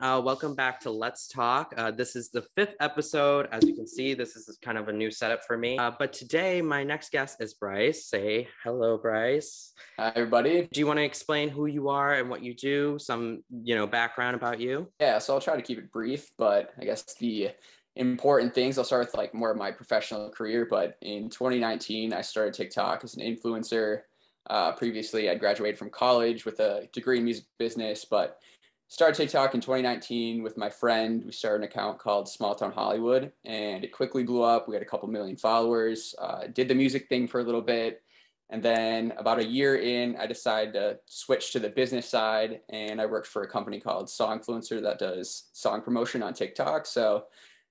Uh, welcome back to Let's Talk. Uh, this is the fifth episode. As you can see, this is kind of a new setup for me. Uh, but today, my next guest is Bryce. Say hello, Bryce. Hi, everybody. Do you want to explain who you are and what you do? Some, you know, background about you? Yeah, so I'll try to keep it brief, but I guess the important things, I'll start with like more of my professional career. But in 2019, I started TikTok as an influencer. Uh, previously, I graduated from college with a degree in music business, but started TikTok in 2019 with my friend. We started an account called Small Town Hollywood, and it quickly blew up. We had a couple million followers. Uh, did the music thing for a little bit, and then about a year in, I decided to switch to the business side, and I worked for a company called Songfluencer that does song promotion on TikTok. So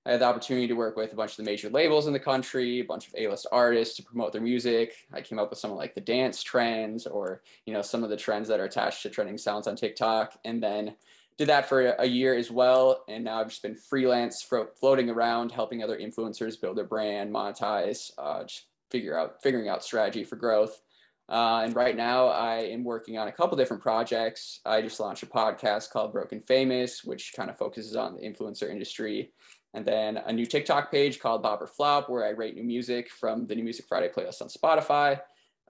I had the opportunity to work with a bunch of the major labels in the country, a bunch of A-list artists to promote their music. I came up with some of like the dance trends or, you know, some of the trends that are attached to trending sounds on TikTok. And then did that for a year as well. And now I've just been freelance floating around, helping other influencers build their brand, monetize, uh, just figure out, figuring out strategy for growth. Uh, and right now I am working on a couple different projects. I just launched a podcast called Broke and Famous, which kind of focuses on the influencer industry and then a new TikTok page called Bop or Flop, where I rate new music from the New Music Friday playlist on Spotify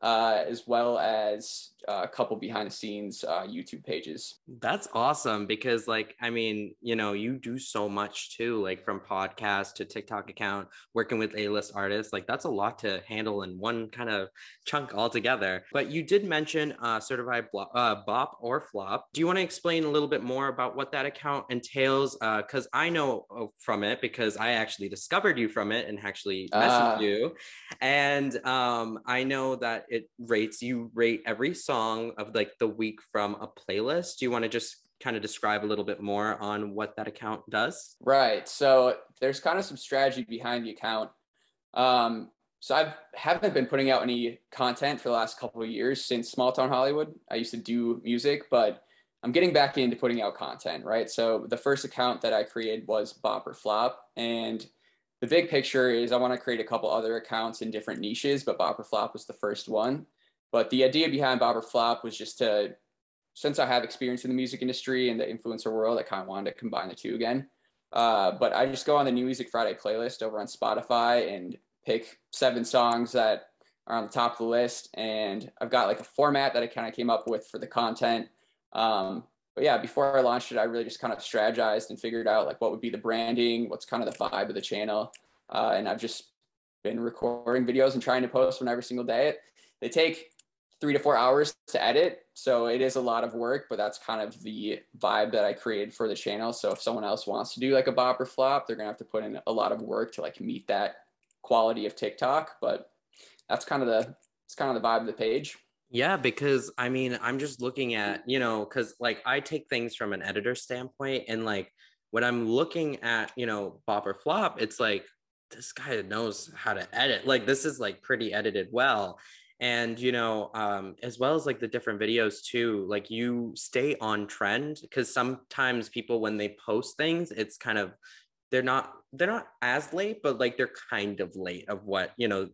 uh, as well as uh, a couple behind the scenes uh, YouTube pages. That's awesome because, like, I mean, you know, you do so much too, like from podcast to TikTok account, working with A list artists. Like, that's a lot to handle in one kind of chunk altogether. But you did mention uh, certified blo- uh, bop or flop. Do you want to explain a little bit more about what that account entails? Because uh, I know uh, from it because I actually discovered you from it and actually messaged you. And um, I know that it rates you rate every song of like the week from a playlist. Do you want to just kind of describe a little bit more on what that account does? Right. So there's kind of some strategy behind the account. Um, so I haven't been putting out any content for the last couple of years since Small Town Hollywood. I used to do music, but I'm getting back into putting out content, right? So the first account that I created was Bop or Flop, and the big picture is I want to create a couple other accounts in different niches, but Bop or Flop was the first one. But the idea behind Bop or Flop was just to, since I have experience in the music industry and the influencer world, I kind of wanted to combine the two again. Uh, but I just go on the New Music Friday playlist over on Spotify and pick seven songs that are on the top of the list. And I've got like a format that I kind of came up with for the content. Um, but yeah, before I launched it, I really just kind of strategized and figured out like what would be the branding, what's kind of the vibe of the channel. Uh, and I've just been recording videos and trying to post one every single day. They take three to four hours to edit. So it is a lot of work, but that's kind of the vibe that I created for the channel. So if someone else wants to do like a bop or flop, they're gonna have to put in a lot of work to like meet that quality of TikTok. But that's kind of the it's kind of the vibe of the page. Yeah, because I mean, I'm just looking at, you know, because like I take things from an editor standpoint and like when I'm looking at, you know, Bop or Flop, it's like this guy knows how to edit. Like this is like pretty edited well. And you know, um, as well as like the different videos too, like you stay on trend because sometimes people when they post things, it's kind of they're not they're not as late, but like they're kind of late of what you know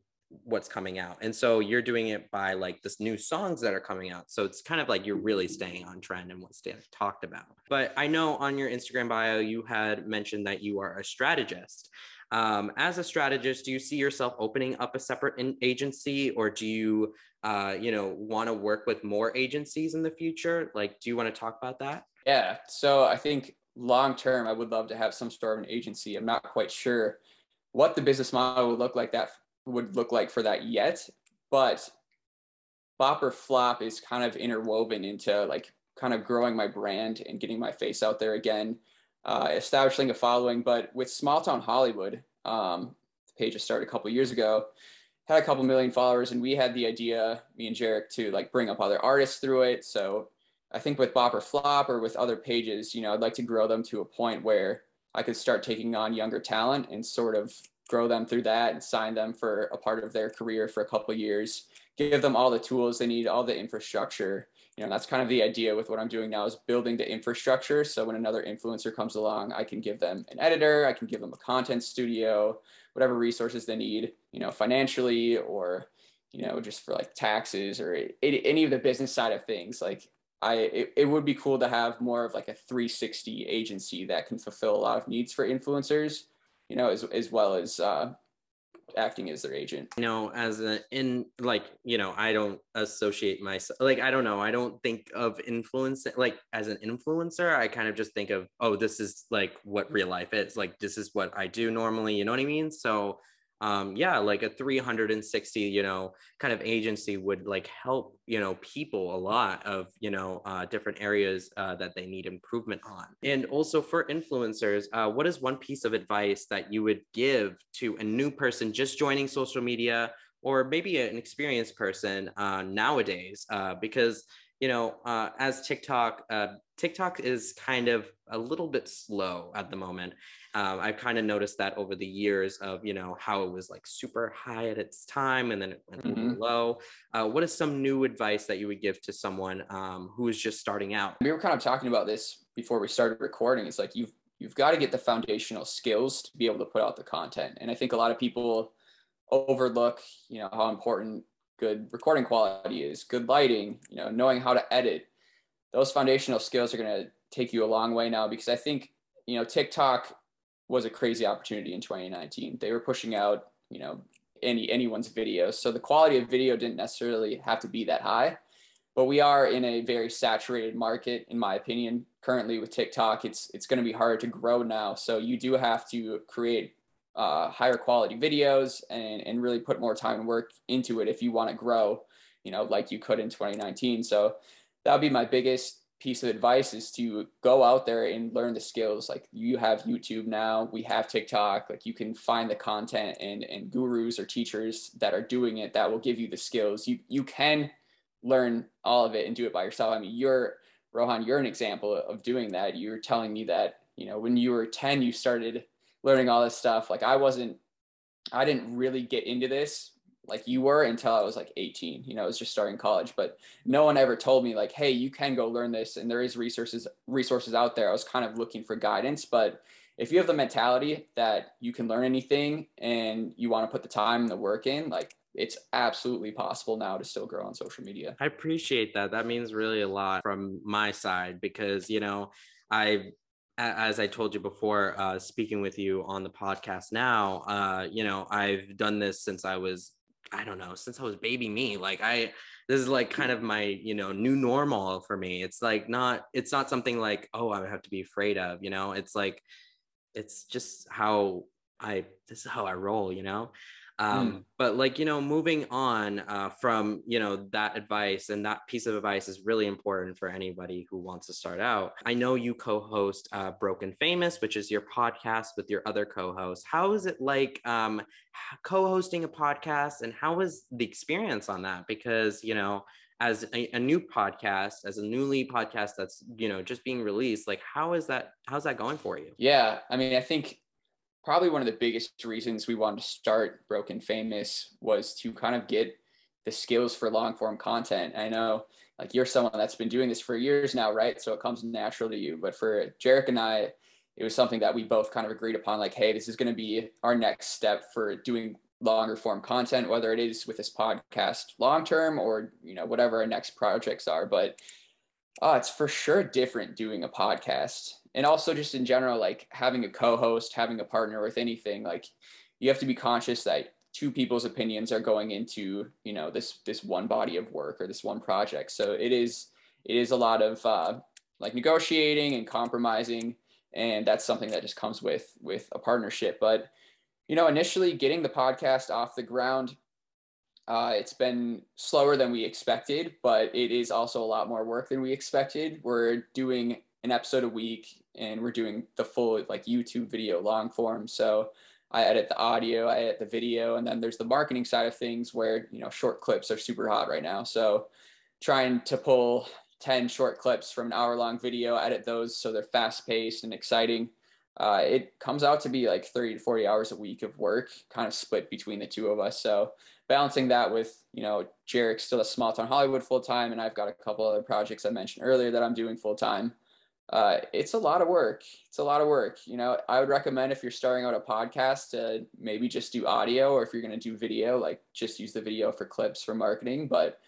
what's coming out. And so you're doing it by like this new songs that are coming out. So it's kind of like you're really staying on trend and what's talked about. But I know on your Instagram bio, you had mentioned that you are a strategist. Um, as a strategist, do you see yourself opening up a separate in- agency or do you, uh, you know, want to work with more agencies in the future? Like, do you want to talk about that? Yeah. So I think long term, I would love to have some sort of an agency. I'm not quite sure what the business model would look like that would look like for that yet, but Bop or Flop is kind of interwoven into like kind of growing my brand and getting my face out there again, uh, establishing a following. But with Small Town Hollywood, um, the page just started a couple years ago, had a couple million followers, and we had the idea, me and Jarek, to like bring up other artists through it. So I think with Bop or Flop or with other pages, you know, I'd like to grow them to a point where I could start taking on younger talent and sort of grow them through that and sign them for a part of their career for a couple years give them all the tools they need all the infrastructure. You know that's kind of the idea with what i'm doing now is building the infrastructure. So when another influencer comes along i can give them an editor i can give them a content studio whatever resources they need you know financially or you know just for like taxes or any of the business side of things. Like I it, it would be cool to have more of like a 360 agency that can fulfill a lot of needs for influencers, you know, as as well as uh, acting as their agent. You know as a in like you know i don't associate myself like i don't know. I don't think of influence like as an influencer i kind of just think of oh this is like what real life is. Like this is what i do normally you know what i mean? So um, yeah, like a 360, you know, kind of agency would like help, you know, people a lot of, you know, uh, different areas uh, that they need improvement on. And also for influencers, uh, what is one piece of advice that you would give to a new person just joining social media or maybe an experienced person uh, nowadays? Uh, because you know, uh, as TikTok, uh, TikTok is kind of a little bit slow at the moment. Um, I've kind of noticed that over the years of, you know, how it was like super high at its time and then it went mm-hmm. low. Uh, what is some new advice that you would give to someone um, who is just starting out? We were kind of talking about this before we started recording. It's like you've you've got to get the foundational skills to be able to put out the content, and I think a lot of people overlook, you know, how important good recording quality is, good lighting, you know, knowing how to edit. Those foundational skills are going to take you a long way now because I think, you know, TikTok was a crazy opportunity in 2019. They were pushing out, you know, any anyone's video. So the quality of video didn't necessarily have to be that high. But we are in a very saturated market, in my opinion. Currently with TikTok, it's it's going to be hard to grow now. So you do have to create uh, higher quality videos and, and really put more time and work into it if you want to grow, you know, like you could in 2019. So that would be my biggest piece of advice is to go out there and learn the skills. Like you have YouTube now, we have TikTok, like you can find the content and, and gurus or teachers that are doing it that will give you the skills. You, you can learn all of it and do it by yourself. I mean, you're Rohan, you're an example of doing that. You're telling me that, you know, when you were 10, you started learning all this stuff. Like I wasn't, I didn't really get into this like you were until I was like 18. You know, I was just starting college, but no one ever told me like, hey, you can go learn this, and there is resources resources out there. I was kind of looking for guidance, but if you have the mentality that you can learn anything and you want to put the time and the work in, like it's absolutely possible now to still grow on social media. I appreciate that. That means really a lot from my side because, you know, I as I told you before, uh, speaking with you on the podcast now, uh, you know, I've done this since I was, I don't know, since I was baby me. Like I, this is like kind of my, you know, new normal for me. It's like not, it's not something like, oh, I have to be afraid of, you know. It's like, it's just how I, this is how I roll, you know. Um, mm. But like, you know, moving on uh, from, you know, that advice and that piece of advice is really important for anybody who wants to start out. I know you co host uh, Broke and Famous, which is your podcast with your other co-host How is it like um, co hosting a podcast and how was the experience on that? Because, you know, as a, a, new podcast as a newly podcast that's you know just being released like how is that how's that going for you yeah i mean i think probably one of the biggest reasons we wanted to start Broke and Famous was to kind of get the skills for long form content. I know like you're someone that's been doing this for years now, right? So it comes natural to you. But for Jarek and I, it was something that we both kind of agreed upon like, hey, this is going to be our next step for doing longer form content, whether it is with this podcast long term or, you know, whatever our next projects are. But uh, it's for sure different doing a podcast and also just in general like having a co-host having a partner with anything like you have to be conscious that two people's opinions are going into you know this this one body of work or this one project. So it is it is a lot of uh, like negotiating and compromising. And that's something that just comes with with a partnership. But you know initially getting the podcast off the ground uh, it's been slower than we expected but it is also a lot more work than we expected. We're doing an episode a week and we're doing the full like YouTube video long form. So I edit the audio, I edit the video, and then there's the marketing side of things where, you know, short clips are super hot right now. So trying to pull 10 short clips from an hour long video, edit those so they're fast paced and exciting. Uh, it comes out to be like 30 to 40 hours a week of work, kind of split between the two of us. So balancing that with, you know, Jarek's still a small town Hollywood full time, and I've got a couple other projects I mentioned earlier that I'm doing full time uh, it's a lot of work. It's a lot of work. You know, I would recommend if you're starting out a podcast to maybe just do audio, or if you're going to do video, like just use the video for clips for marketing. But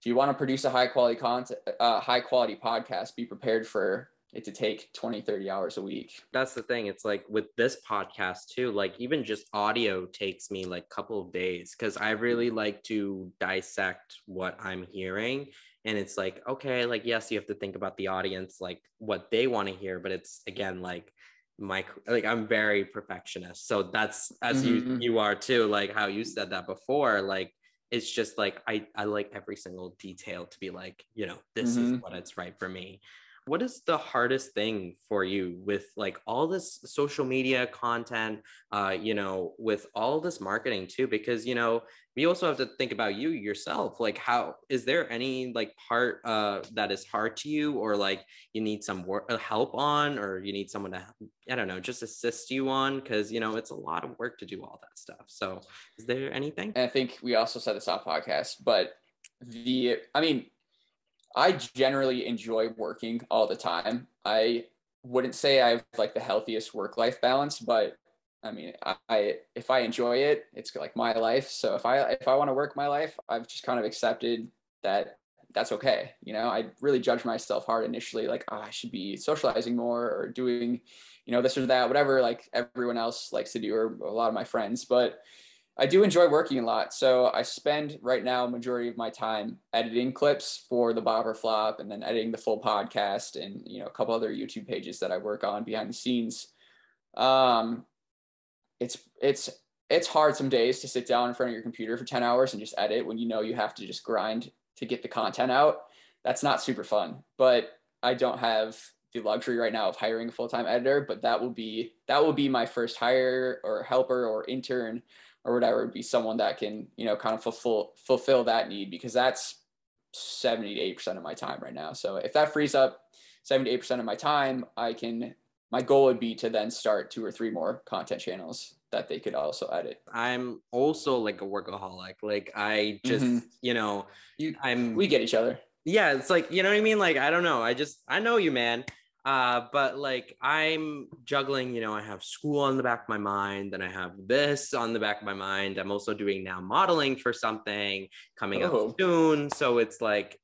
if you want to produce a high quality content, uh, high quality podcast, be prepared for it to take 20, 30 hours a week. That's the thing. It's like with this podcast too, like even just audio takes me like a couple of days because I really like to dissect what I'm hearing. And it's like, okay, like, yes, you have to think about the audience, like what they want to hear, but it's again like my like I'm very perfectionist. So that's as mm-hmm. you you are too, like how you said that before, like it's just like I I like every single detail to be like, you know, this mm-hmm. is what it's right for me what is the hardest thing for you with like all this social media content uh you know with all this marketing too? Because you know we also have to think about you yourself. Like how is there any like part uh that is hard to you or like you need some work uh, help on or you need someone to i don't know just assist you on? Because you know it's a lot of work to do all that stuff. So is there anything? And i think we also said this off podcast but the i mean I generally enjoy working all the time. I wouldn't say I have like the healthiest work life balance, but I mean, I, I, if I enjoy it, it's like my life. So if I if I want to work my life, I've just kind of accepted that that's okay. You know, I really judge myself hard initially, like oh, I should be socializing more or doing, you know, this or that, whatever like everyone else likes to do, or a lot of my friends. But I do enjoy working a lot. So I spend right now majority of my time editing clips for the Bop or Flop and then editing the full podcast and you know a couple other YouTube pages that I work on behind the scenes. Um, it's it's it's hard some days to sit down in front of your computer for 10 hours and just edit when you know you have to just grind to get the content out. That's not super fun. But I don't have the luxury right now of hiring a full-time editor, but that will be that will be my first hire or helper or intern or whatever would be someone that can you know kind of fulfill fulfill that need because that's 70 to 8 percent of my time right now. So if that frees up 70 to 8 percent of my time i can my goal would be to then start two or three more content channels that they could also edit. I'm also like a workaholic. Like i just mm-hmm. you know you i'm we get each other. Yeah it's like you know what i mean? Like i don't know. I just i know you man uh but like i'm juggling you know i have school on the back of my mind then i have this on the back of my mind. I'm also doing now modeling for something coming oh. up soon. So it's like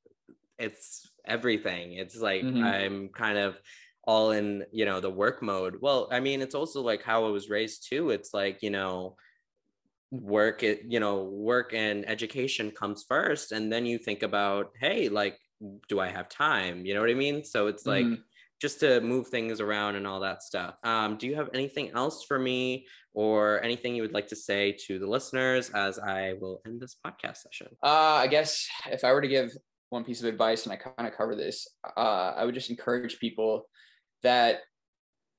it's everything. It's like mm-hmm. i'm kind of all in you know the work mode. Well i mean it's also like how i was raised too. It's like you know work it you know work and education comes first and then you think about hey like do i have time? You know what i mean? So it's like mm-hmm just to move things around and all that stuff. Um, do you have anything else for me or anything you would like to say to the listeners as I will end this podcast session? Uh, I guess if I were to give one piece of advice, and I kind of cover this, uh, I would just encourage people that,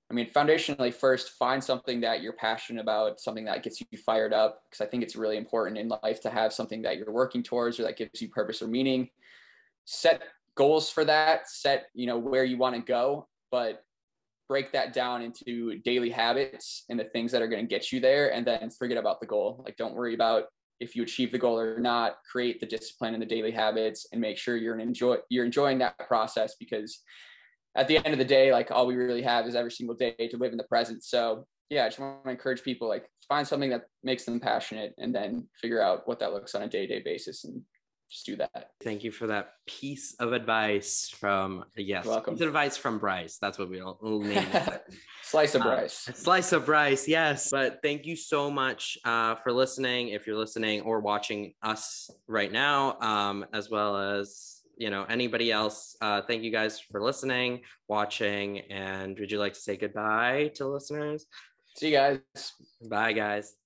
I mean, foundationally, first, find something that you're passionate about, something that gets you fired up, because I think it's really important in life to have something that you're working towards or that gives you purpose or meaning. Set goals for that, set, you know, where you want to go, but break that down into daily habits and the things that are going to get you there and then forget about the goal. Like don't worry about if you achieve the goal or not, create the discipline and the daily habits and make sure you're enjoy you're enjoying that process because at the end of the day, like all we really have is every single day to live in the present. So yeah, I just want to encourage people like find something that makes them passionate and then figure out what that looks on a day-to-day basis and just do that. Thank you for that piece of advice from yes, You're welcome. Advice from Bryce. That's what we'll, we'll name it. slice of uh, Bryce. Slice of Bryce. Yes. But thank you so much uh, for listening. If you're listening or watching us right now, um, as well as you know anybody else, uh, thank you guys for listening, watching, and would you like to say goodbye to listeners? See you guys. Bye, guys.